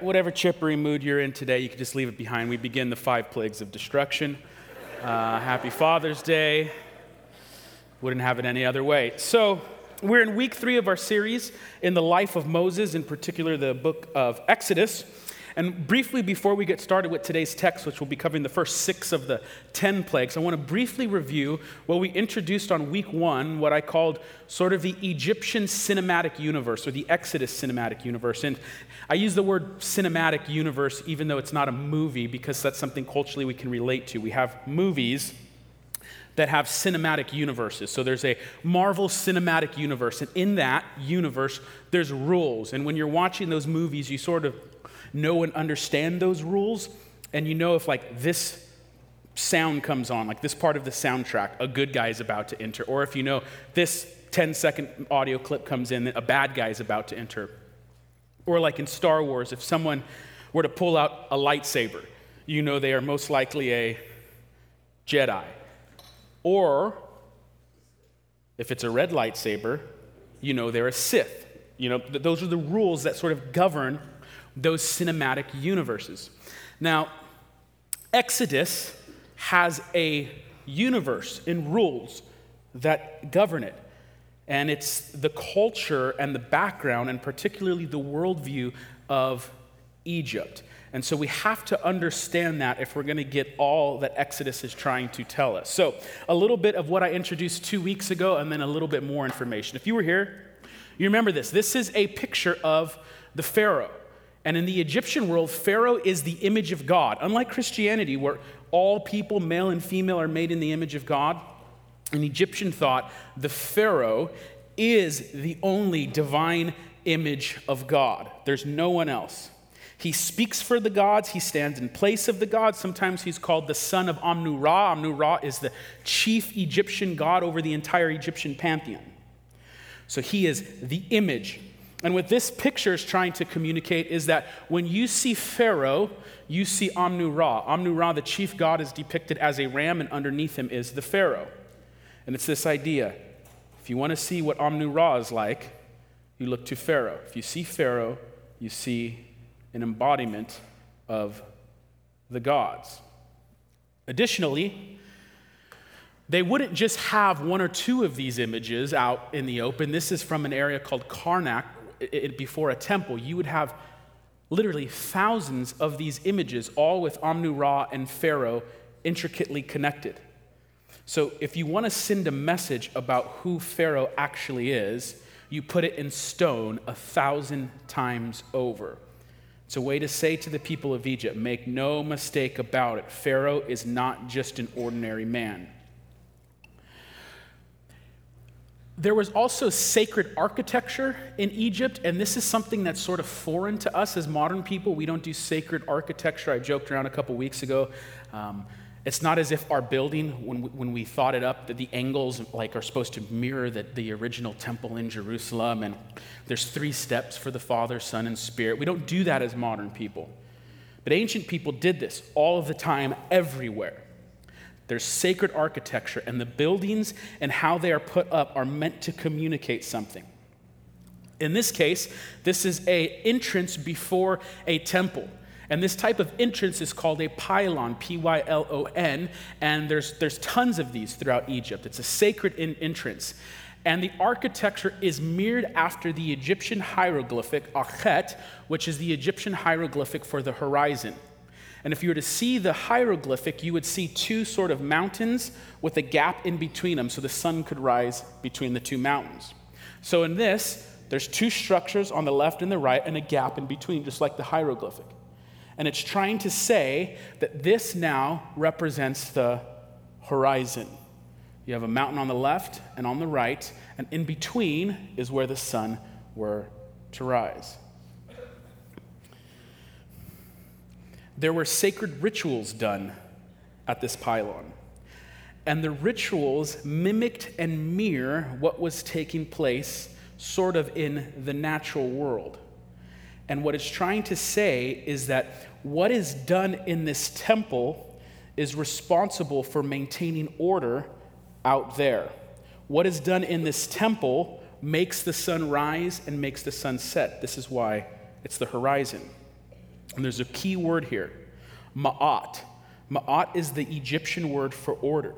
Whatever chippery mood you're in today, you can just leave it behind. We begin the five plagues of destruction. Uh, happy Father's Day. Wouldn't have it any other way. So, we're in week three of our series in the life of Moses, in particular the book of Exodus. And briefly, before we get started with today's text, which will be covering the first six of the 10 plagues, I want to briefly review what we introduced on week one, what I called sort of the Egyptian cinematic universe or the Exodus cinematic universe. And I use the word cinematic universe even though it's not a movie because that's something culturally we can relate to. We have movies that have cinematic universes. So there's a Marvel cinematic universe, and in that universe, there's rules. And when you're watching those movies, you sort of know and understand those rules, and you know if like this sound comes on, like this part of the soundtrack, a good guy is about to enter, or if you know this 10 second audio clip comes in, a bad guy is about to enter. Or like in Star Wars, if someone were to pull out a lightsaber, you know they are most likely a Jedi. Or if it's a red lightsaber, you know they're a Sith. You know, th- those are the rules that sort of govern those cinematic universes. Now, Exodus has a universe and rules that govern it. And it's the culture and the background, and particularly the worldview of Egypt. And so we have to understand that if we're going to get all that Exodus is trying to tell us. So, a little bit of what I introduced two weeks ago, and then a little bit more information. If you were here, you remember this. This is a picture of the Pharaoh. And in the Egyptian world, Pharaoh is the image of God. Unlike Christianity, where all people, male and female, are made in the image of God, in Egyptian thought, the Pharaoh is the only divine image of God. There's no one else. He speaks for the gods, he stands in place of the gods. Sometimes he's called the son of Amun Ra. Amun Ra is the chief Egyptian god over the entire Egyptian pantheon. So he is the image and what this picture is trying to communicate is that when you see Pharaoh, you see Amun Ra. Amun Ra, the chief god, is depicted as a ram, and underneath him is the Pharaoh. And it's this idea if you want to see what Amun Ra is like, you look to Pharaoh. If you see Pharaoh, you see an embodiment of the gods. Additionally, they wouldn't just have one or two of these images out in the open. This is from an area called Karnak, it, before a temple, you would have literally thousands of these images, all with Amun Ra and Pharaoh intricately connected. So, if you want to send a message about who Pharaoh actually is, you put it in stone a thousand times over. It's a way to say to the people of Egypt make no mistake about it, Pharaoh is not just an ordinary man. There was also sacred architecture in Egypt, and this is something that's sort of foreign to us as modern people. We don't do sacred architecture. I joked around a couple weeks ago. Um, it's not as if our building, when we, when we thought it up, that the angles like are supposed to mirror the, the original temple in Jerusalem, and there's three steps for the Father, Son, and Spirit. We don't do that as modern people. But ancient people did this all of the time, everywhere. There's sacred architecture, and the buildings and how they are put up are meant to communicate something. In this case, this is a entrance before a temple. And this type of entrance is called a pylon, P Y L O N, and there's, there's tons of these throughout Egypt. It's a sacred in- entrance. And the architecture is mirrored after the Egyptian hieroglyphic, Akhet, which is the Egyptian hieroglyphic for the horizon. And if you were to see the hieroglyphic, you would see two sort of mountains with a gap in between them so the sun could rise between the two mountains. So in this, there's two structures on the left and the right and a gap in between, just like the hieroglyphic. And it's trying to say that this now represents the horizon. You have a mountain on the left and on the right, and in between is where the sun were to rise. There were sacred rituals done at this pylon. And the rituals mimicked and mirror what was taking place sort of in the natural world. And what it's trying to say is that what is done in this temple is responsible for maintaining order out there. What is done in this temple makes the sun rise and makes the sun set. This is why it's the horizon. And there's a key word here ma'at. Ma'at is the Egyptian word for order.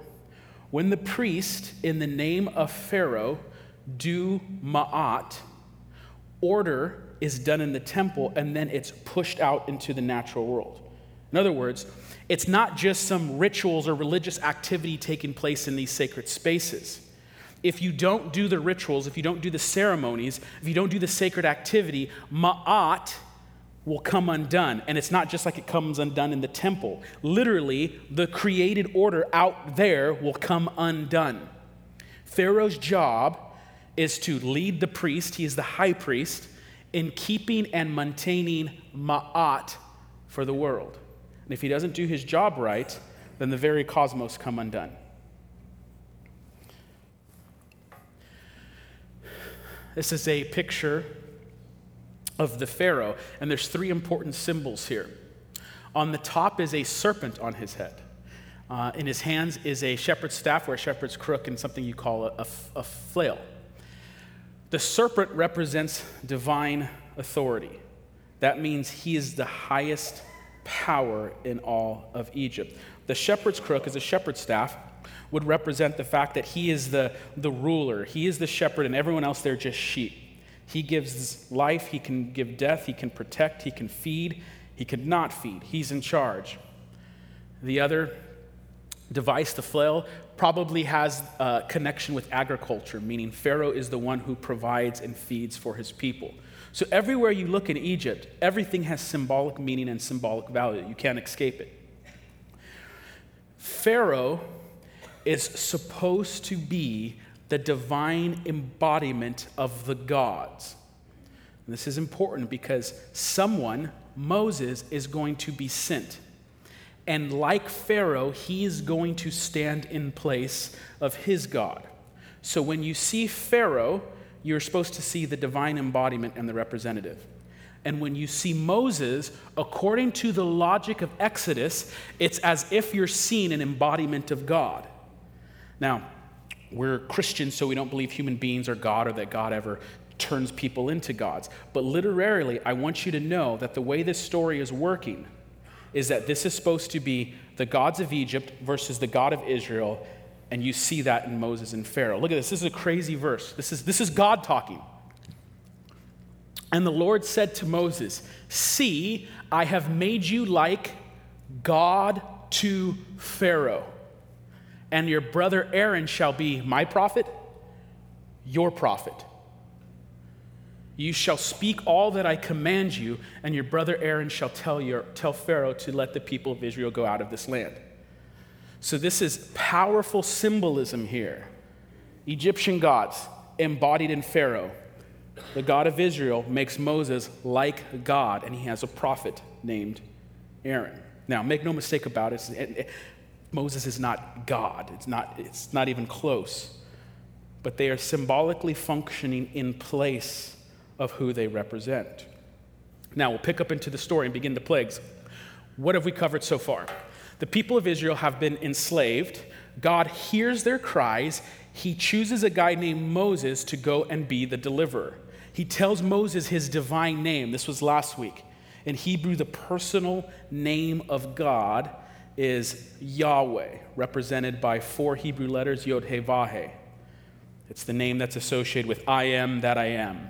When the priest, in the name of Pharaoh, do ma'at, order is done in the temple and then it's pushed out into the natural world. In other words, it's not just some rituals or religious activity taking place in these sacred spaces. If you don't do the rituals, if you don't do the ceremonies, if you don't do the sacred activity, ma'at will come undone. And it's not just like it comes undone in the temple. Literally, the created order out there will come undone. Pharaoh's job is to lead the priest, he is the high priest, in keeping and maintaining ma'at for the world. And if he doesn't do his job right, then the very cosmos come undone. This is a picture of the Pharaoh, and there's three important symbols here. On the top is a serpent on his head. Uh, in his hands is a shepherd's staff or a shepherd's crook and something you call a, a, a flail. The serpent represents divine authority. That means he is the highest power in all of Egypt. The shepherd's crook is a shepherd's staff, would represent the fact that he is the, the ruler, he is the shepherd, and everyone else they're just sheep. He gives life, he can give death, he can protect, he can feed, he can not feed. He's in charge. The other device, the flail, probably has a connection with agriculture, meaning Pharaoh is the one who provides and feeds for his people. So everywhere you look in Egypt, everything has symbolic meaning and symbolic value. You can't escape it. Pharaoh is supposed to be the divine embodiment of the gods. And this is important because someone, Moses, is going to be sent. And like Pharaoh, he is going to stand in place of his God. So when you see Pharaoh, you're supposed to see the divine embodiment and the representative. And when you see Moses, according to the logic of Exodus, it's as if you're seeing an embodiment of God. Now, we're Christians, so we don't believe human beings are God or that God ever turns people into gods. But literally, I want you to know that the way this story is working is that this is supposed to be the gods of Egypt versus the God of Israel, and you see that in Moses and Pharaoh. Look at this. This is a crazy verse. This is, this is God talking. And the Lord said to Moses, See, I have made you like God to Pharaoh and your brother Aaron shall be my prophet, your prophet. You shall speak all that I command you, and your brother Aaron shall tell, your, tell Pharaoh to let the people of Israel go out of this land. So, this is powerful symbolism here. Egyptian gods embodied in Pharaoh. The God of Israel makes Moses like God, and he has a prophet named Aaron. Now, make no mistake about it, Moses is not God, it's not, it's not even close. But they are symbolically functioning in place of who they represent. Now we'll pick up into the story and begin the plagues. What have we covered so far? The people of Israel have been enslaved. God hears their cries. He chooses a guy named Moses to go and be the deliverer. He tells Moses his divine name. This was last week. In Hebrew, the personal name of God is Yahweh, represented by four Hebrew letters, Yod He Vahe. It's the name that's associated with I am that I am.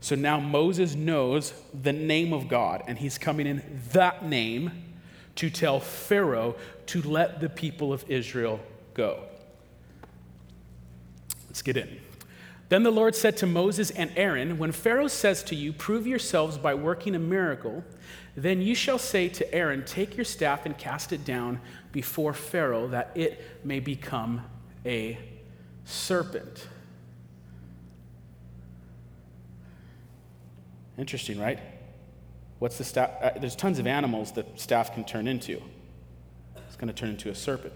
So now Moses knows the name of God, and he's coming in that name to tell Pharaoh to let the people of Israel go. Let's get in. Then the Lord said to Moses and Aaron, When Pharaoh says to you, Prove yourselves by working a miracle, then you shall say to Aaron, Take your staff and cast it down before Pharaoh, that it may become a serpent. Interesting, right? What's the staff? Uh, there's tons of animals that staff can turn into. It's going to turn into a serpent.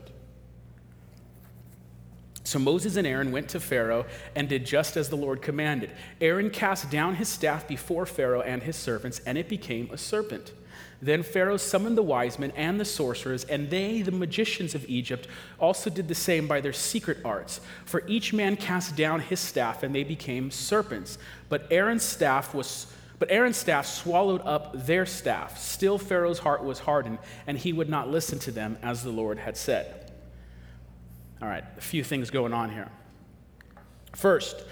So Moses and Aaron went to Pharaoh and did just as the Lord commanded. Aaron cast down his staff before Pharaoh and his servants, and it became a serpent. Then Pharaoh summoned the wise men and the sorcerers, and they, the magicians of Egypt, also did the same by their secret arts. For each man cast down his staff, and they became serpents. But Aaron's staff was But Aaron's staff swallowed up their staff. Still, Pharaoh's heart was hardened, and he would not listen to them as the Lord had said. All right, a few things going on here. First,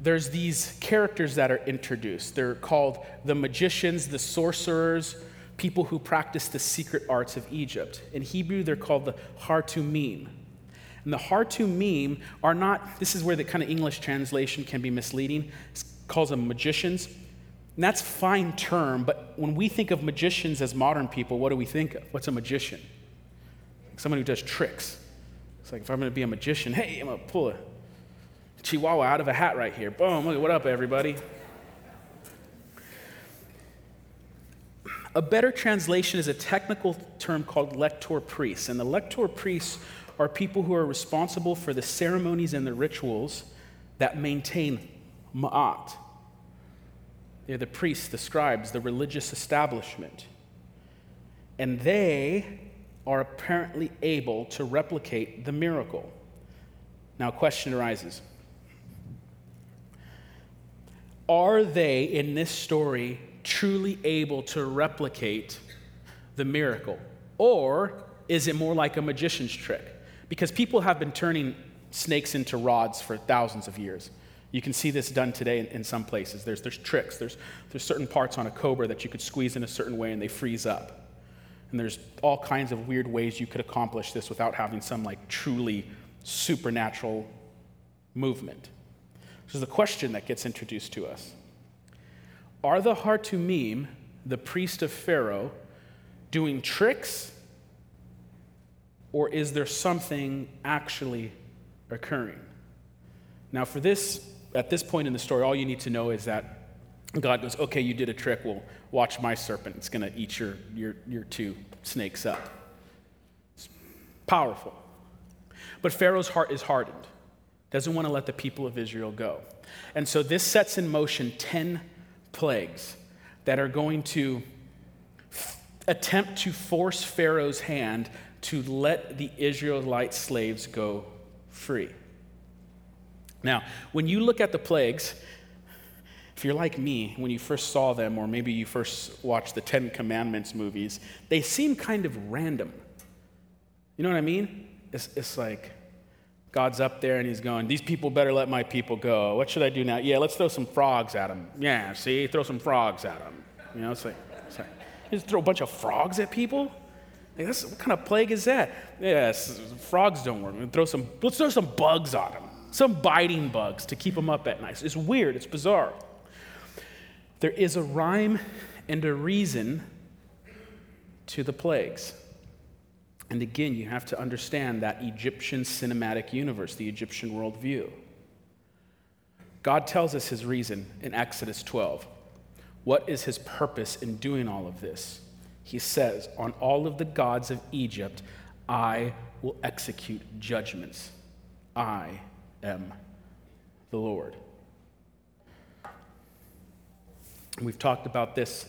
there's these characters that are introduced. They're called the magicians, the sorcerers, people who practice the secret arts of Egypt. In Hebrew, they're called the Hartumim. And the Hartumim are not, this is where the kind of English translation can be misleading. It calls them magicians. And that's fine term, but when we think of magicians as modern people, what do we think of? What's a magician? Someone who does tricks. Like if I'm going to be a magician, hey, I'm going to pull a chihuahua out of a hat right here. Boom, look, what up, everybody? A better translation is a technical term called lector priests. And the lector priests are people who are responsible for the ceremonies and the rituals that maintain ma'at, they're the priests, the scribes, the religious establishment. And they are apparently able to replicate the miracle. Now, a question arises Are they in this story truly able to replicate the miracle? Or is it more like a magician's trick? Because people have been turning snakes into rods for thousands of years. You can see this done today in, in, some places. There's, there's tricks. There's, there's certain parts on a cobra that you could squeeze in a certain way and they freeze up. And there's all kinds of weird ways you could accomplish this without having some like truly supernatural movement. This is the question that gets introduced to us. Are the Hartumim, the priest of Pharaoh, doing tricks? Or is there something actually occurring? Now, for this at this point in the story, all you need to know is that God goes, okay, you did a trick. Well, watch my serpent. It's going to eat your, your, your two snakes up. It's powerful. But Pharaoh's heart is hardened, doesn't want to let the people of Israel go. And so this sets in motion 10 plagues that are going to f- attempt to force Pharaoh's hand to let the Israelite slaves go free. Now, when you look at the plagues, if you're like me, when you first saw them, or maybe you first watched the Ten Commandments movies, they seem kind of random. You know what I mean? It's, it's like God's up there and he's going, These people better let my people go. What should I do now? Yeah, let's throw some frogs at them. Yeah, see, throw some frogs at them. You know, it's like, it's like just throw a bunch of frogs at people? Like, that's, what kind of plague is that? Yes, frogs don't work. Throw some, let's throw some bugs on them some biting bugs to keep them up at night. It's weird, it's bizarre. There is a rhyme and a reason to the plagues. And again, you have to understand that Egyptian cinematic universe, the Egyptian worldview. God tells us his reason in Exodus 12. What is his purpose in doing all of this? He says, On all of the gods of Egypt, I will execute judgments. I am the Lord. We've talked about this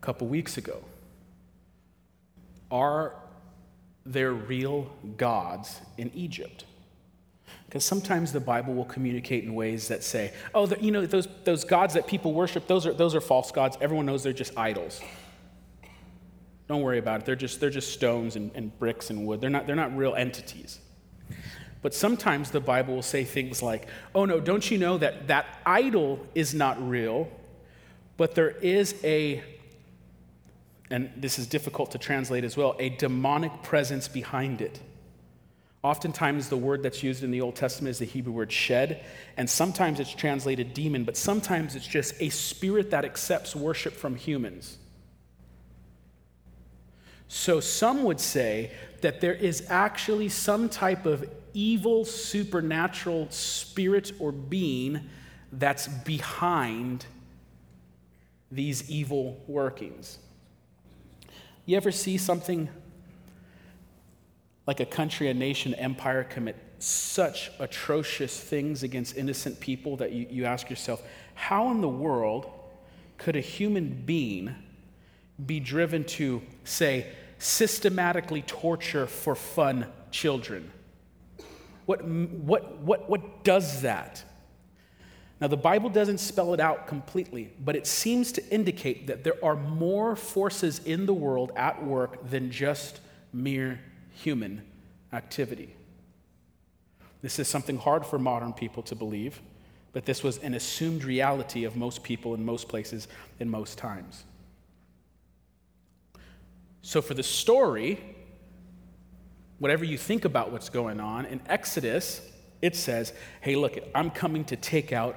a couple weeks ago. Are there real gods in Egypt? Because sometimes the Bible will communicate in ways that say, oh, the, you know, those, those gods that people worship, those are, those are false gods. Everyone knows they're just idols. Don't worry about it. They're just, they're just stones and, and bricks and wood. They're not, they're not real entities. But sometimes the Bible will say things like, oh no, don't you know that that idol is not real, but there is a, and this is difficult to translate as well, a demonic presence behind it. Oftentimes, the word that's used in the Old Testament is the Hebrew word shed, and sometimes it's translated demon, but sometimes it's just a spirit that accepts worship from humans. So, some would say that there is actually some type of evil supernatural spirit or being that's behind these evil workings. You ever see something like a country, a nation, empire commit such atrocious things against innocent people that you, you ask yourself, how in the world could a human being be driven to, say, systematically torture for fun children? What, what, what, what does that? Now, the Bible doesn't spell it out completely, but it seems to indicate that there are more forces in the world at work than just mere human activity. This is something hard for modern people to believe, but this was an assumed reality of most people in most places in most times. So, for the story, whatever you think about what's going on, in Exodus, it says, hey, look, I'm coming to take out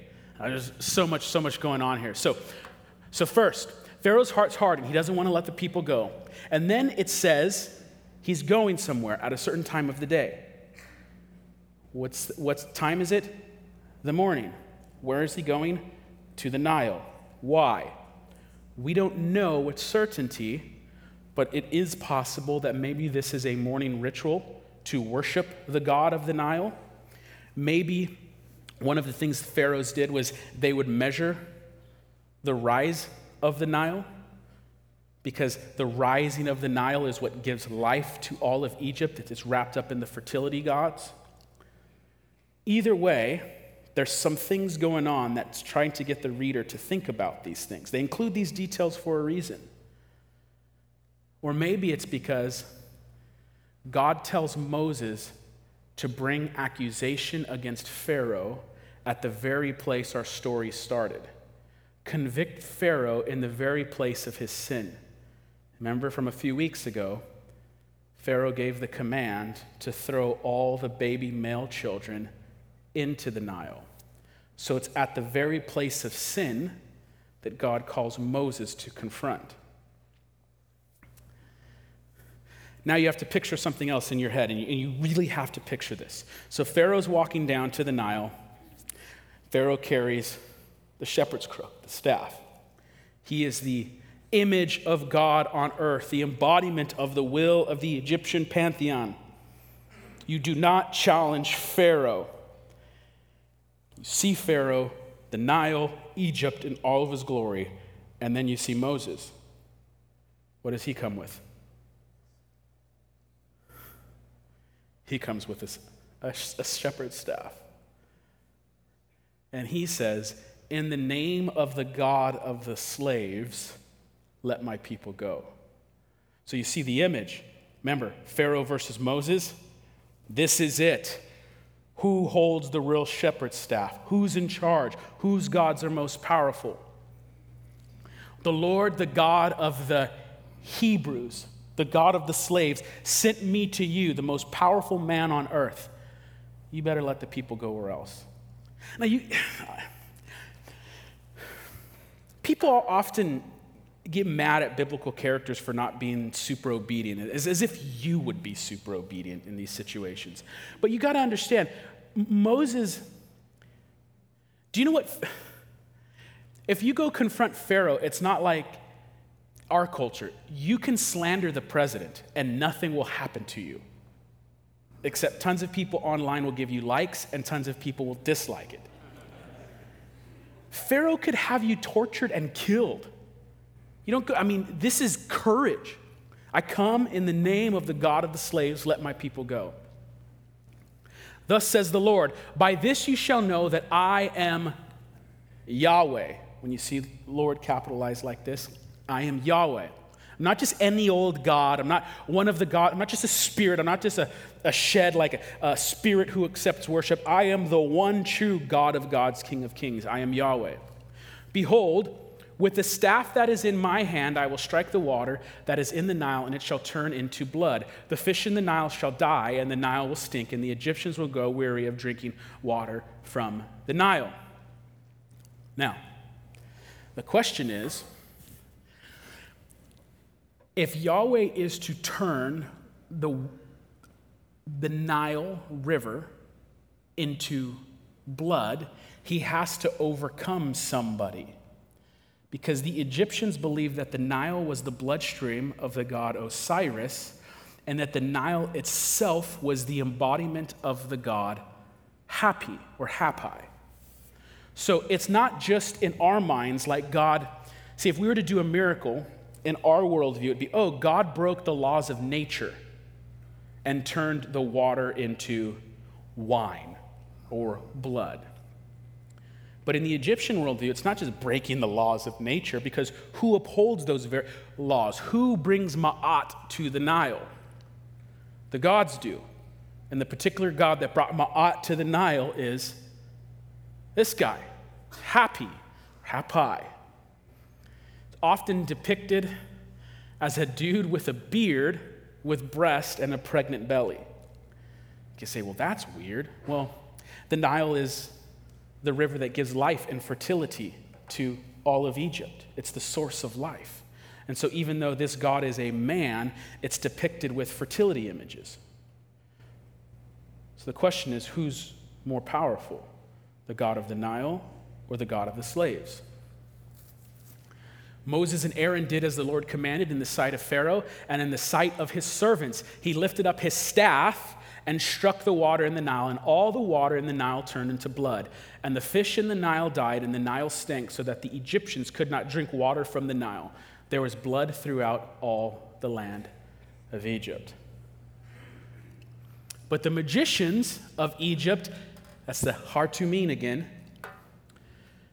Uh, there's so much, so much going on here. So, so first, Pharaoh's heart's hardened. He doesn't want to let the people go. And then it says he's going somewhere at a certain time of the day. What's what time is it? The morning. Where is he going? To the Nile. Why? We don't know with certainty, but it is possible that maybe this is a morning ritual to worship the god of the Nile. Maybe one of the things the pharaohs did was they would measure the rise of the Nile because the rising of the Nile is what gives life to all of Egypt. It's wrapped up in the fertility gods. Either way, there's some things going on that's trying to get the reader to think about these things. They include these details for a reason. Or maybe it's because God tells Moses to bring accusation against Pharaoh at the very place our story started. Convict Pharaoh in the very place of his sin. Remember from a few weeks ago, Pharaoh gave the command to throw all the baby male children into the Nile. So it's at the very place of sin that God calls Moses to confront. Now you have to picture something else in your head, and you, really have to picture this. So Pharaoh's walking down to the Nile. Pharaoh carries the shepherd's crook, the staff. He is the image of God on earth, the embodiment of the will of the Egyptian pantheon. You do not challenge Pharaoh. You see Pharaoh, the Nile, Egypt in all of his glory, and then you see Moses. What does he come with? He comes with a, shepherd's staff. And he says, In the name of the God of the slaves, let my people go. So you see the image. Remember, Pharaoh versus Moses? This is it. Who holds the real shepherd's staff? Who's in charge? Whose gods are most powerful? The Lord, the God of the Hebrews, the God of the slaves, sent me to you, the most powerful man on earth. You better let the people go or else. Now, you, people often get mad at biblical characters for not being super obedient, as, as if you would be super obedient in these situations. But you got to understand, Moses, do you know what? If you go confront Pharaoh, it's not like our culture. You can slander the president and nothing will happen to you except tons of people online will give you likes and tons of people will dislike it. Pharaoh could have you tortured and killed. You don't go, I mean, this is courage. I come in the name of the God of the slaves, let my people go. Thus says the Lord, by this you shall know that I am Yahweh. When you see Lord capitalized like this, I am Yahweh. I'm not just any old God. I'm not one of the God. I'm not just a spirit. I'm not just a, a shed like a, a spirit who accepts worship. I am the one true God of gods, King of kings. I am Yahweh. Behold, with the staff that is in my hand, I will strike the water that is in the Nile, and it shall turn into blood. The fish in the Nile shall die, and the Nile will stink, and the Egyptians will go weary of drinking water from the Nile. Now, the question is if Yahweh is to turn the, the Nile River into blood, he has to overcome somebody. because the Egyptians believed that the Nile was the bloodstream of the god Osiris and that the Nile itself was the embodiment of the god Happy or Hapi. So it's not just in our minds like God. See, if we were to do a miracle in our worldview, it'd be, oh, God broke the laws of nature and turned the water into wine or blood. But in the Egyptian worldview, it's not just breaking the laws of nature, because who upholds those ver- laws? Who brings Ma'at to the Nile? The gods do. And the particular god that brought Ma'at to the Nile is this guy, Hapi, Hapi. Often depicted as a dude with a beard, with breast, and a pregnant belly. You say, well, that's weird. Well, the Nile is the river that gives life and fertility to all of Egypt, it's the source of life. And so, even though this God is a man, it's depicted with fertility images. So, the question is who's more powerful, the God of the Nile or the God of the slaves? Moses and Aaron did as the Lord commanded in the sight of Pharaoh and in the sight of his servants. He lifted up his staff and struck the water in the Nile, and all the water in the Nile turned into blood. And the fish in the Nile died, and the Nile stank, so that the Egyptians could not drink water from the Nile. There was blood throughout all the land of Egypt. But the magicians of Egypt, that's the Hartumim again,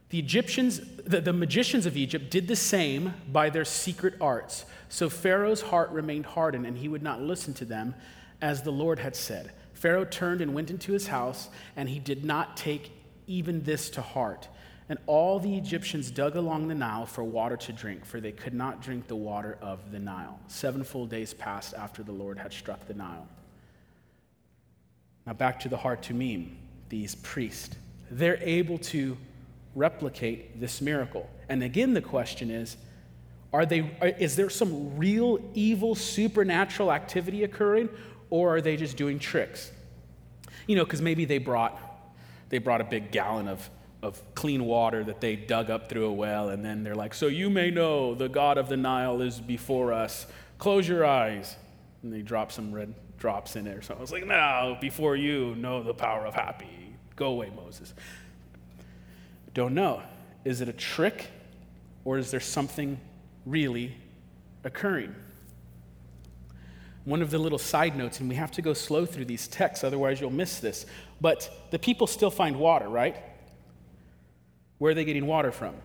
the Egyptians, the, the magicians of Egypt did the same by their secret arts. So Pharaoh's heart remained hardened, and he would not listen to them as the Lord had said. Pharaoh turned and went into his house, and he did not take even this to heart. And all the Egyptians dug along the Nile for water to drink, for they could not drink the water of the Nile. Seven full days passed after the Lord had struck the Nile. Now back to the Hartumim, these priests. They're able to replicate this miracle. And again, the question is are they, is there some real evil supernatural activity occurring, or are they just doing tricks? You know, because maybe they brought, they brought a big gallon of, of clean water that they dug up through a well, and then they're like, So you may know the God of the Nile is before us. Close your eyes. And they drop some red drops in there. So I was like, No, before you know the power of Hapi. Go away, Moses. Don't know. Is it a trick, or is there something really occurring? one of the little side notes, and we have to go slow through these texts, otherwise, you'll miss this. But the people still find water, right? Where are they getting water from?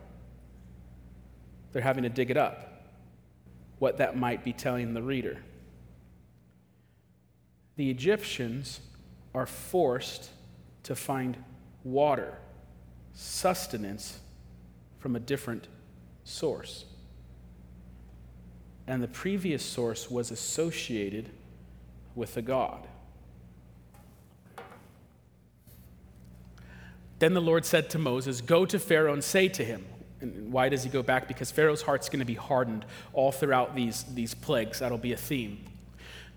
They're having to dig it up. What that might be telling the reader. The Egyptians are forced to find water, sustenance from a different source and the previous source was associated with a god. Then the Lord said to Moses, Go to Pharaoh and say to him, and why does he go back? Because Pharaoh's heart's going to be hardened all throughout these, these plagues. That'll be a theme.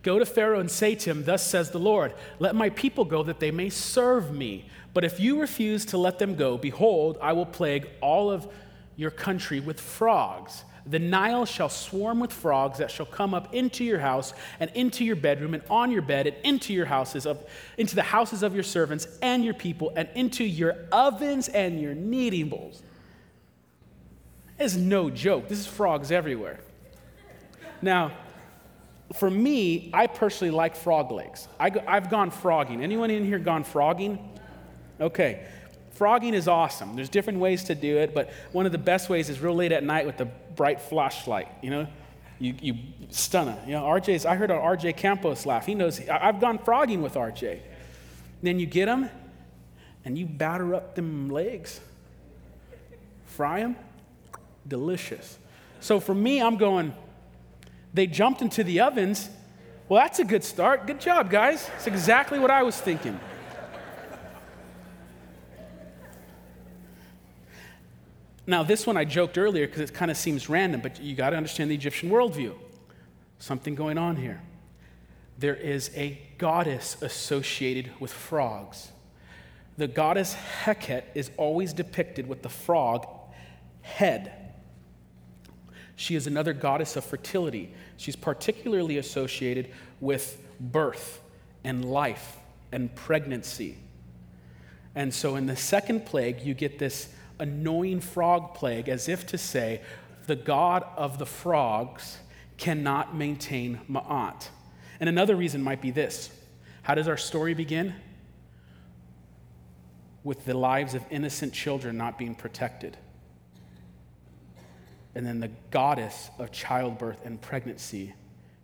Go to Pharaoh and say to him, Thus says the Lord, Let my people go that they may serve me. But if you refuse to let them go, behold, I will plague all of your country with frogs the Nile shall swarm with frogs that shall come up into your house and into your bedroom and on your bed and into your houses of into the houses of your servants and your people and into your ovens and your kneading bowls. It's no joke. This is frogs everywhere. Now, for me, I personally like frog legs. I have gone frogging. Anyone in here gone frogging? Okay. Frogging is awesome. There's different ways to do it, but one of the best ways is real late at night with the bright flashlight, you know? You, you stun it. You know, RJ's, I heard RJ Campos laugh. He knows, I've gone frogging with RJ. Then you get them and you batter up them legs, fry them, delicious. So for me, I'm going, they jumped into the ovens. Well, that's a good start. Good job, guys. It's exactly what I was thinking. Now, this one I joked earlier because it kind of seems random, but you got to understand the Egyptian worldview. Something going on here. There is a goddess associated with frogs. The goddess Heket is always depicted with the frog head. She is another goddess of fertility. She's particularly associated with birth and life and pregnancy. And so in the second plague, you get this annoying frog plague, as if to say, the god of the frogs cannot maintain Ma'at. And another reason might be this how does our story begin? With the lives of innocent children not being protected. And then the goddess of childbirth and pregnancy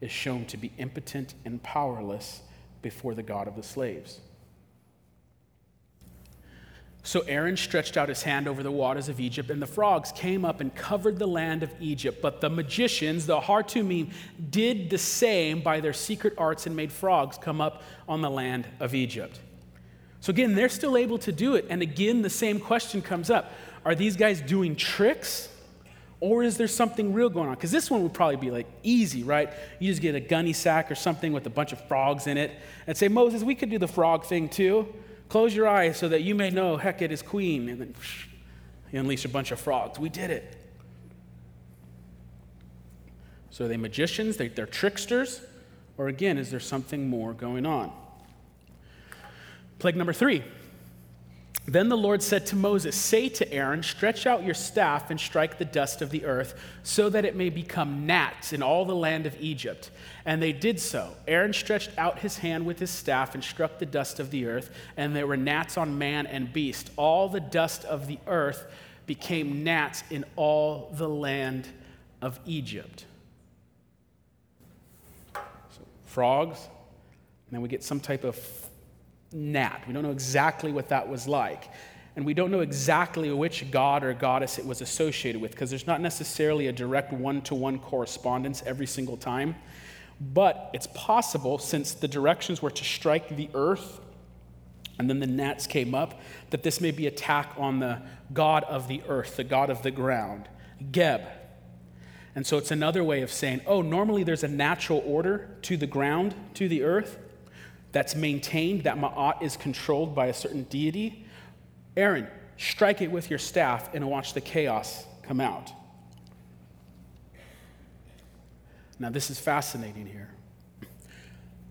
is shown to be impotent and powerless before the God of the slaves. So Aaron stretched out his hand over the waters of Egypt, and the frogs came up and covered the land of Egypt. But the magicians, the Hartumim, did the same by their secret arts and made frogs come up on the land of Egypt. So again, they're still able to do it. And again, the same question comes up Are these guys doing tricks? Or is there something real going on? Because this one would probably be like easy, right? You just get a gunny sack or something with a bunch of frogs in it and say, Moses, we could do the frog thing too. Close your eyes so that you may know Hecate is queen. And then you unleash a bunch of frogs. We did it. So are they magicians? They, they're tricksters? Or again, is there something more going on? Plague number three then the Lord said to Moses, Say to Aaron, Stretch out your staff and strike the dust of the earth, so that it may become gnats in all the land of Egypt. And they did so. Aaron stretched out his hand with his staff and struck the dust of the earth, and there were gnats on man and beast. All the dust of the earth became gnats in all the land of Egypt. So, frogs, and then we get some type of gnat. We don't know exactly what that was like. And we don't know exactly which god or goddess it was associated with because there's not necessarily a direct one to one correspondence every single time. But it's possible, since the directions were to strike the earth and then the gnats came up, that this may be attack on the god of the earth, the god of the ground, Geb. And so it's another way of saying, oh, normally there's a natural order to the ground, to the earth that's maintained, that Ma'at is controlled by a certain deity, Aaron, strike it with your staff and watch the chaos come out. Now, this is fascinating here.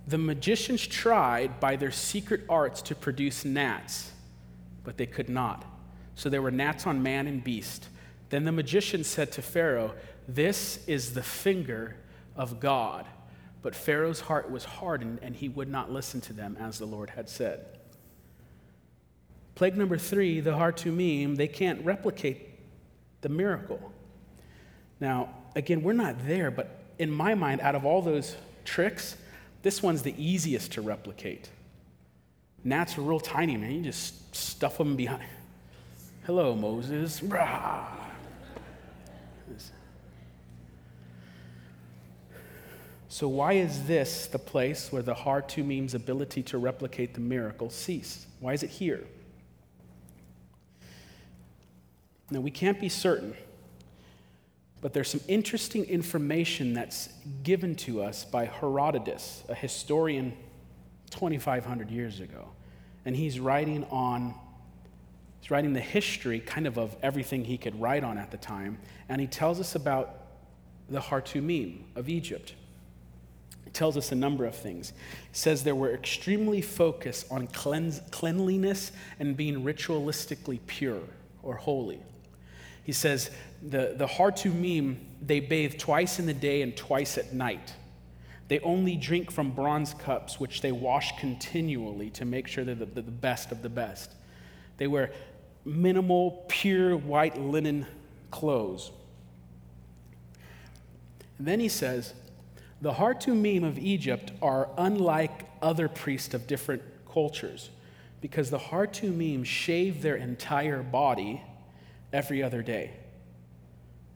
The magicians tried by their secret arts to produce gnats, but they could not. So there were gnats on man and beast. Then the magician said to Pharaoh, This is the finger of God. But Pharaoh's heart was hardened, and he would not listen to them, as the Lord had said. Plague number three, the Hartumim, they can't replicate the miracle. Now, again, we're not there, but in my mind, out of all those tricks, this one's the easiest to replicate. Gnats are real tiny, man. You just stuff them behind. Hello, Moses. Rah. So, why is this the place where the Hartumim's ability to replicate the miracle ceased? Why is it here? Now, we can't be certain, but there's some interesting information that's given to us by Herodotus, a historian 2,500 years ago. And he's writing on, he's writing the history kind of of everything he could write on at the time. And he tells us about the Hartumim of Egypt tells us a number of things. It says they were extremely focused on cleanse, cleanliness and being ritualistically pure or holy. He says the, the Hartumim, they bathe twice in the day and twice at night. They only drink from bronze cups, which they wash continually to make sure they're the, the best of the best. They wear minimal, pure white linen clothes. And then he says, the Hartumim of Egypt are unlike other priests of different cultures because the Hartumim shave their entire body every other day.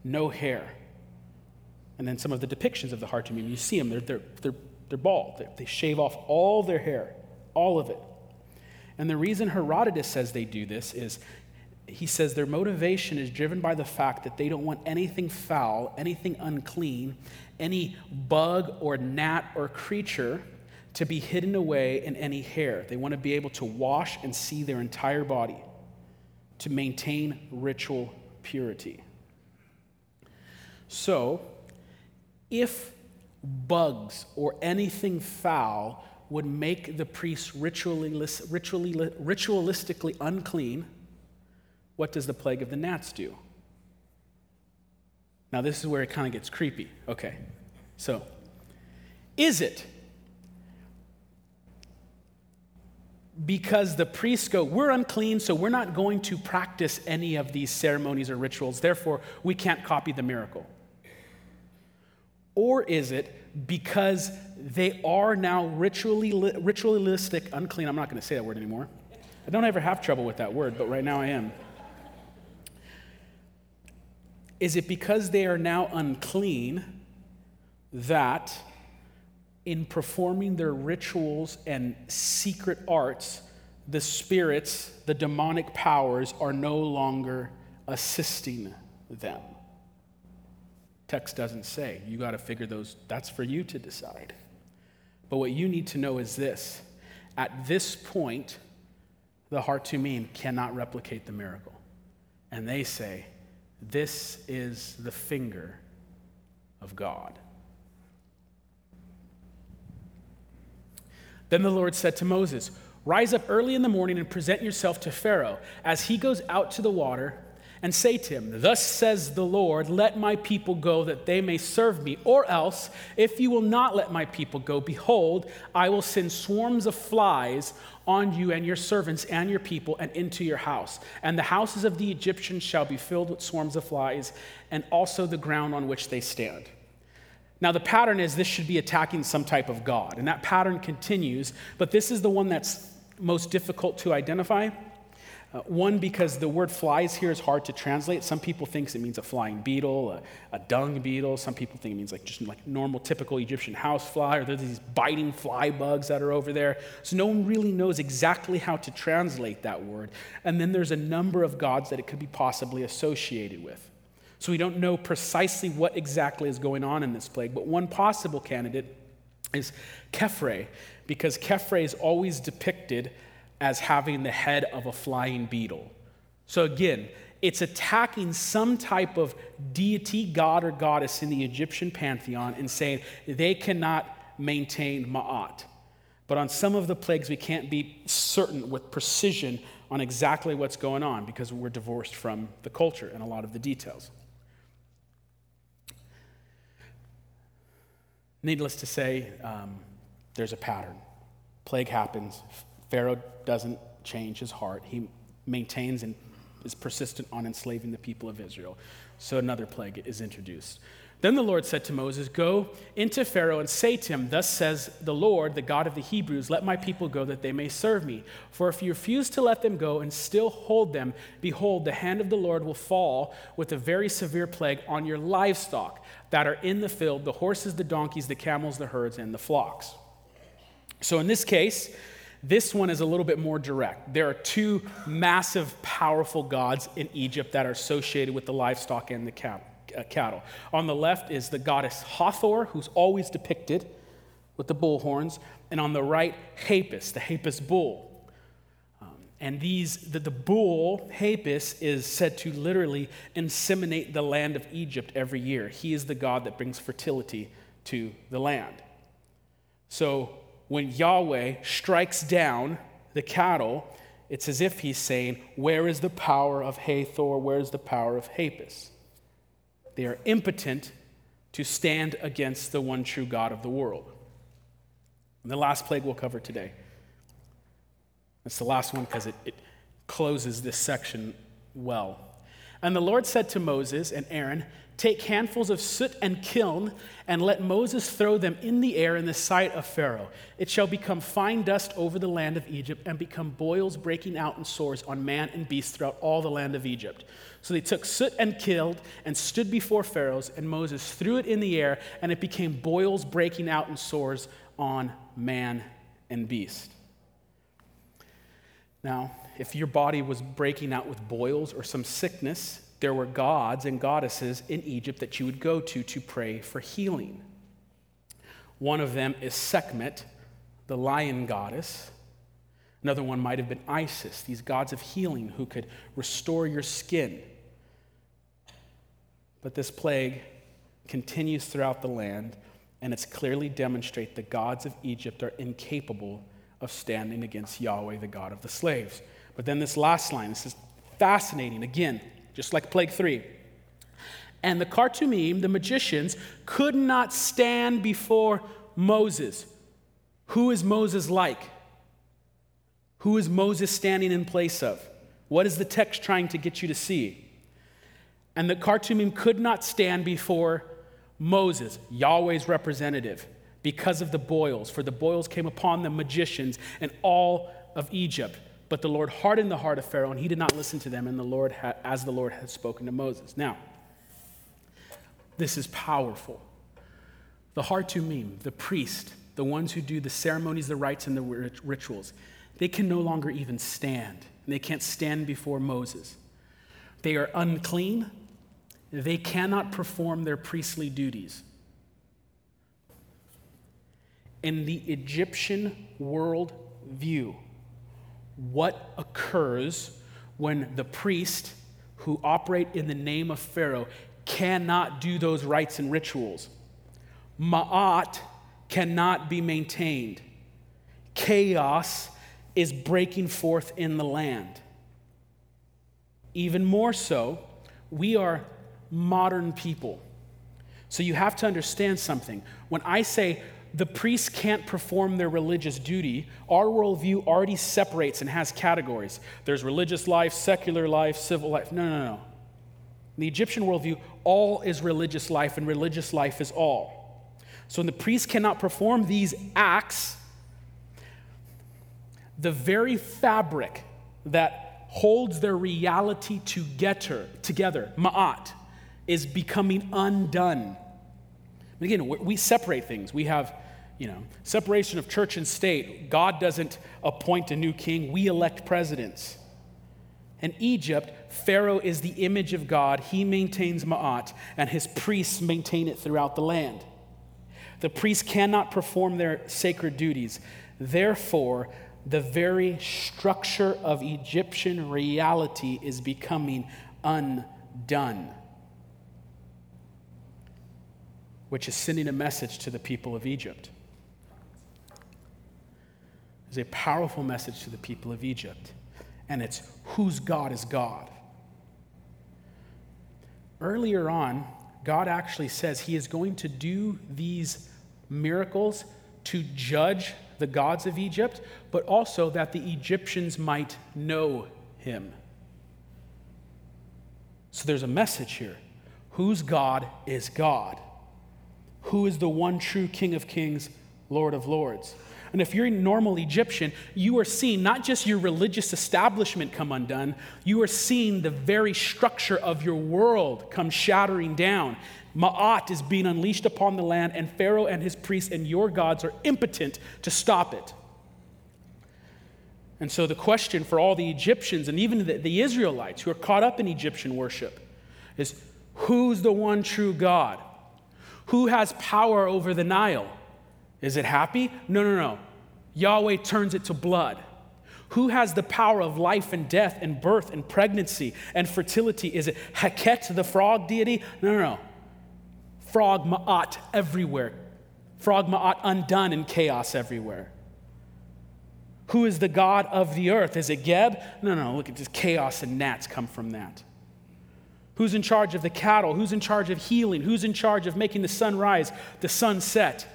No hair. And then some of the depictions of the Hartumim, you see them, they're, they're, they're, they're bald. They, they shave off all their hair, all of it. And the reason Herodotus says they do this is he says their motivation is driven by the fact that they don't want anything foul, anything unclean, any bug or gnat or creature to be hidden away in any hair. They want to be able to wash and see their entire body to maintain ritual purity. So, if bugs or anything foul would make the priest ritually, ritually, ritualistically unclean, what does the plague of the gnats do? Now, this is where it kind of gets creepy. Okay, so is it because the priests go, We're unclean, so we're not going to practice any of these ceremonies or rituals, therefore, we can't copy the miracle? Or is it because they are now ritually, ritualistic, unclean? I'm not going to say that word anymore. I don't ever have trouble with that word, but right now I am. Is it because they are now unclean that in performing their rituals and secret arts, the spirits, the demonic powers are no longer assisting them? Text doesn't say. You got to figure those, that's for you to decide. But what you need to know is this at this point, the Hartumim cannot replicate the miracle. And they say, This is the finger of God. Then the Lord said to Moses, Rise up early in the morning and present yourself to Pharaoh. As he goes out to the water, and say to him, Thus says the Lord, let my people go that they may serve me. Or else, if you will not let my people go, behold, I will send swarms of flies on you and your servants and your people and into your house. And the houses of the Egyptians shall be filled with swarms of flies, and also the ground on which they stand. Now, the pattern is this should be attacking some type of God. And that pattern continues, but this is the one that's most difficult to identify. Uh, one, because the word flies here is hard to translate. Some people think it means a flying beetle, a, a dung beetle. Some people think it means like just like normal, typical Egyptian housefly, or there's these biting fly bugs that are over there. So no one really knows exactly how to translate that word. And then there's a number of gods that it could be possibly associated with. So we don't know precisely what exactly is going on in this plague, but one possible candidate is Khepri, because Khepri is always depicted as having the head of a flying beetle. So again, it's attacking some type of deity, god, or goddess in the Egyptian pantheon and saying they cannot maintain Ma'at. But on some of the plagues, we can't be certain with precision on exactly what's going on because we're divorced from the culture and a lot of the details. Needless to say, um, there's a pattern. Plague happens, Pharaoh doesn't change his heart. He maintains and is persistent on enslaving the people of Israel. So another plague is introduced. Then the Lord said to Moses, Go into Pharaoh and say to him, Thus says the Lord, the God of the Hebrews, let my people go that they may serve me. For if you refuse to let them go and still hold them, behold, the hand of the Lord will fall with a very severe plague on your livestock that are in the field the horses, the donkeys, the camels, the herds, and the flocks. So in this case, this one is a little bit more direct. There are two massive, powerful gods in Egypt that are associated with the livestock and the uh, cattle. On the left is the goddess Hathor, who's always depicted with the bull horns, and on the right, Hapis, the Hapis bull. Um, and these, the, the bull, Hapis, is said to literally inseminate the land of Egypt every year. He is the god that brings fertility to the land. So when Yahweh strikes down the cattle, it's as if he's saying, Where is the power of Hathor? Where is the power of Hapis? They are impotent to stand against the one true God of the world. And the last plague we'll cover today. It's the last one because it, it closes this section well. And the Lord said to Moses and Aaron, Take handfuls of soot and kiln, and let Moses throw them in the air in the sight of Pharaoh. It shall become fine dust over the land of Egypt, and become boils breaking out in sores on man and beast throughout all the land of Egypt. So they took soot and killed, and stood before Pharaoh's, and Moses threw it in the air, and it became boils breaking out in sores on man and beast. Now, if your body was breaking out with boils or some sickness, there were gods and goddesses in Egypt that you would go to to pray for healing. One of them is Sekhmet, the lion goddess. Another one might have been Isis, these gods of healing who could restore your skin. But this plague continues throughout the land, and it's clearly demonstrate the gods of Egypt are incapable of standing against Yahweh, the God of the slaves. But then this last line, this is fascinating. Again, just like plague three. And the Khartoumim, the magicians, could not stand before Moses. Who is Moses like? Who is Moses standing in place of? What is the text trying to get you to see? And the Khartoumim could not stand before Moses, Yahweh's representative, because of the boils, for the boils came upon the magicians and all of Egypt. But the Lord hardened the heart of Pharaoh, and he did not listen to them, and the Lord ha- as the Lord had spoken to Moses. Now, this is powerful. The Hartumim, the priest, the ones who do the ceremonies, the rites, and the rituals, they can no longer even stand. And they can't stand before Moses. They are unclean. They cannot perform their priestly duties. In the Egyptian world view, what occurs when the priest who operate in the name of Pharaoh cannot do those rites and rituals. Ma'at cannot be maintained. Chaos is breaking forth in the land. Even more so, we are modern people. So you have to understand something. When I say the priests can't perform their religious duty, our worldview already separates and has categories. There's religious life, secular life, civil life. No, no, no. In the Egyptian worldview, all is religious life, and religious life is all. So when the priest cannot perform these acts, the very fabric that holds their reality together, together ma'at, is becoming undone. And again, we separate things. We have, you know, separation of church and state. God doesn't appoint a new king, we elect presidents. In Egypt, Pharaoh is the image of God. He maintains Ma'at, and his priests maintain it throughout the land. The priests cannot perform their sacred duties. Therefore, the very structure of Egyptian reality is becoming undone, which is sending a message to the people of Egypt. It's a powerful message to the people of Egypt and it's whose God is God. Earlier on, God actually says he is going to do these miracles to judge the gods of Egypt, but also that the Egyptians might know him. So there's a message here. Whose God is God? Who is the one true King of Kings, Lord of Lords? And if you're a normal Egyptian, you are seeing not just your religious establishment come undone, you are seeing the very structure of your world come shattering down. Ma'at is being unleashed upon the land, and Pharaoh and his priests and your gods are impotent to stop it. And so, the question for all the Egyptians and even the, the Israelites who are caught up in Egyptian worship is who's the one true God? Who has power over the Nile? Is it Hapi? No, no, no. Yahweh turns it to blood. Who has the power of life and death and birth and pregnancy and fertility? Is it Heket, the frog deity? No, no, no. Frog Ma'at everywhere. Frog Ma'at undone in chaos everywhere. Who is the God of the earth? Is it Geb? No, no, look at this chaos and gnats come from that. Who's in charge of the cattle? Who's in charge of healing? Who's in charge of making the sun rise, the sun set?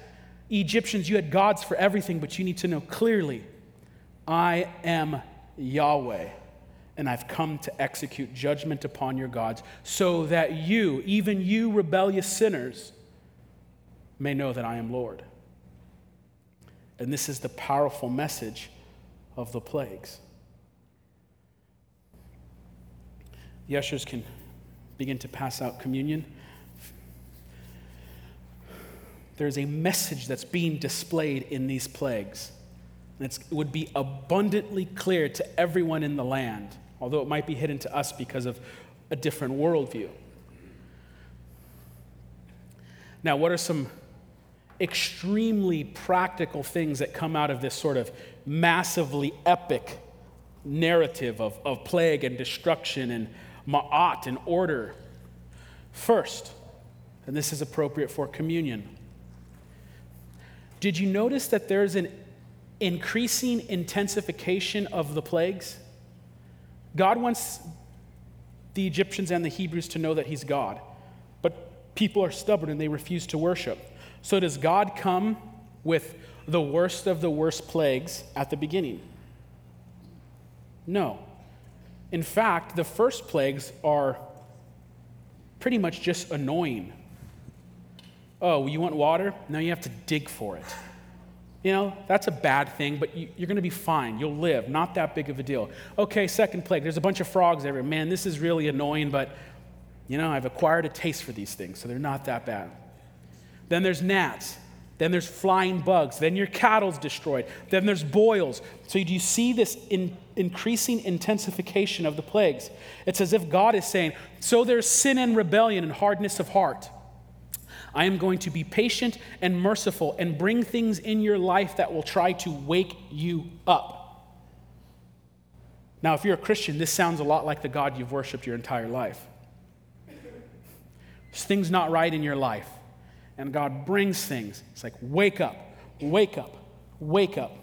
Egyptians, you had gods for everything, but you need to know clearly I am Yahweh, and I've come to execute judgment upon your gods, so that you, even you rebellious sinners, may know that I am Lord. And this is the powerful message of the plagues. The ushers can begin to pass out communion there's a message that's being displayed in these plagues. And it would be abundantly clear to everyone in the land, although it might be hidden to us because of a different worldview. Now, what are some extremely practical things that come out of this sort of massively epic narrative of, of plague and destruction and ma'at and order? First, And this is appropriate for communion. Did you notice that there's an increasing intensification of the plagues? God wants the Egyptians and the Hebrews to know that He's God, but people are stubborn and they refuse to worship. So, does God come with the worst of the worst plagues at the beginning? No. In fact, the first plagues are pretty much just annoying. Oh, you want water? Now you have to dig for it. You know, that's a bad thing, but you, are going to be fine. You'll live. Not that big of a deal. Okay, second plague. There's a bunch of frogs everywhere. Man, this is really annoying, but, you know, I've acquired a taste for these things, so they're not that bad. Then there's gnats. Then there's flying bugs. Then your cattle's destroyed. Then there's boils. So do you see this in, increasing intensification of the plagues? It's as if God is saying, So there's sin and rebellion and hardness of heart. I am going to be patient and merciful and bring things in your life that will try to wake you up. Now, if you're a Christian, this sounds a lot like the God you've worshiped your entire life. There's things not right in your life and God brings things. It's like, wake up, wake up, wake up.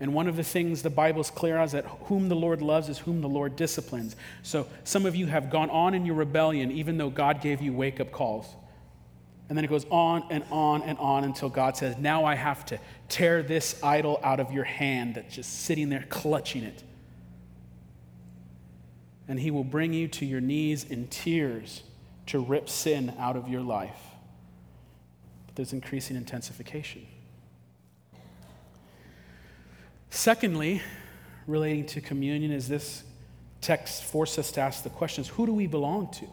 And one of the things the Bible's clear on is that whom the Lord loves is whom the Lord disciplines. So some of you have gone on in your rebellion, even though God gave you wake up calls. And then it goes on and on and on until God says, Now I have to tear this idol out of your hand that's just sitting there clutching it. And He will bring you to your knees in tears to rip sin out of your life But there's increasing intensification. Secondly, relating to communion, is this text forces us to ask the questions who do we belong to?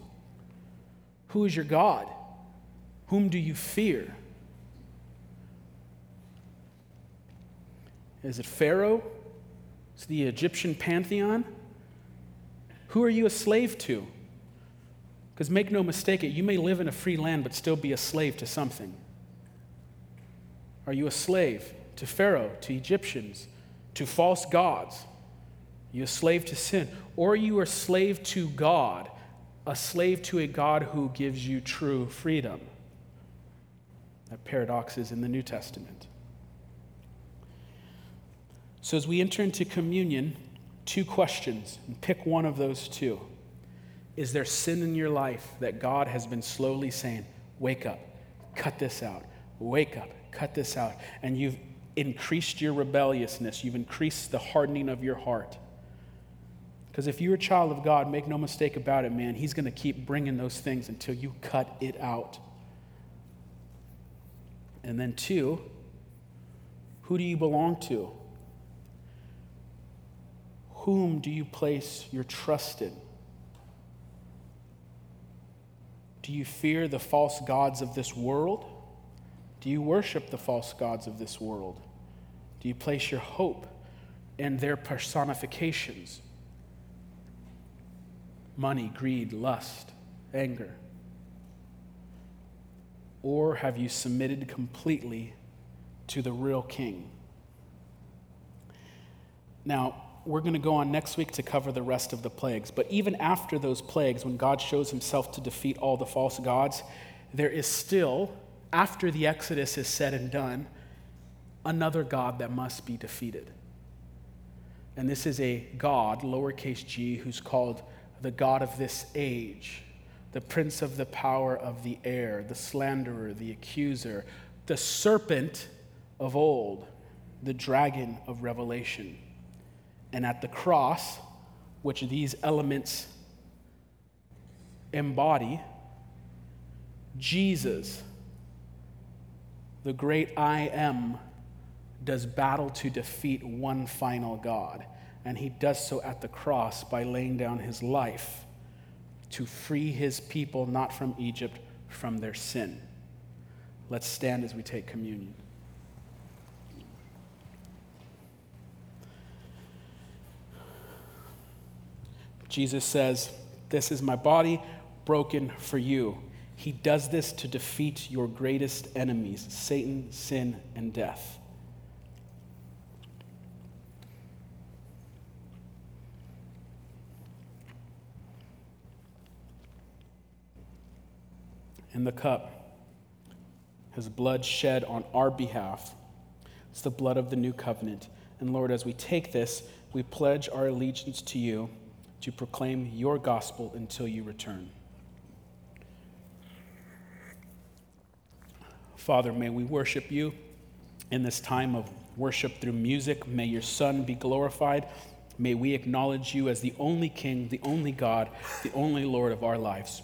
Who is your God? Whom do you fear? Is it Pharaoh? Is it the Egyptian pantheon? Who are you a slave to? Because make no mistake, you may live in a free land but still be a slave to something. Are you a slave to Pharaoh, to Egyptians, to false gods? Are you a slave to sin? Or are you a slave to God, a slave to a God who gives you true freedom? That in the New Testament. So, as we enter into communion, two questions, and pick one of those two. Is there sin in your life that God has been slowly saying, Wake up, cut this out, wake up, cut this out. And you've increased your rebelliousness, you've increased the hardening of your heart. Because if you're a child of God, make no mistake about it, man, He's going to keep bringing those things until you cut it out. And then, two, who do you belong to? Whom do you place your trust in? Do you fear the false gods of this world? Do you worship the false gods of this world? Do you place your hope in their personifications? Money, greed, lust, anger. Or have you submitted completely to the real king? Now, we're going to go on next week to cover the rest of the plagues. But even after those plagues, when God shows himself to defeat all the false gods, there is still after the Exodus is said and done, another God that must be defeated. And this is a God, lowercase g, who's called the God of this age, the prince of the power of the air, the slanderer, the accuser, the serpent of old, the dragon of Revelation. And at the cross, which these elements embody, Jesus the great I am does battle to defeat one final God. And he does so at the cross by laying down his life to free his people not from Egypt, from their sin. Let's stand as we take communion. Jesus says, This is my body broken for you. He does this to defeat your greatest enemies Satan, sin, and death. And the cup, his blood shed on our behalf. It's the blood of the new covenant. And Lord, as we take this, we pledge our allegiance to you to proclaim your gospel until you return. Father, may we worship you in this time of worship through music. May your Son be glorified. May we acknowledge you as the only King, the only God, the only Lord of our lives.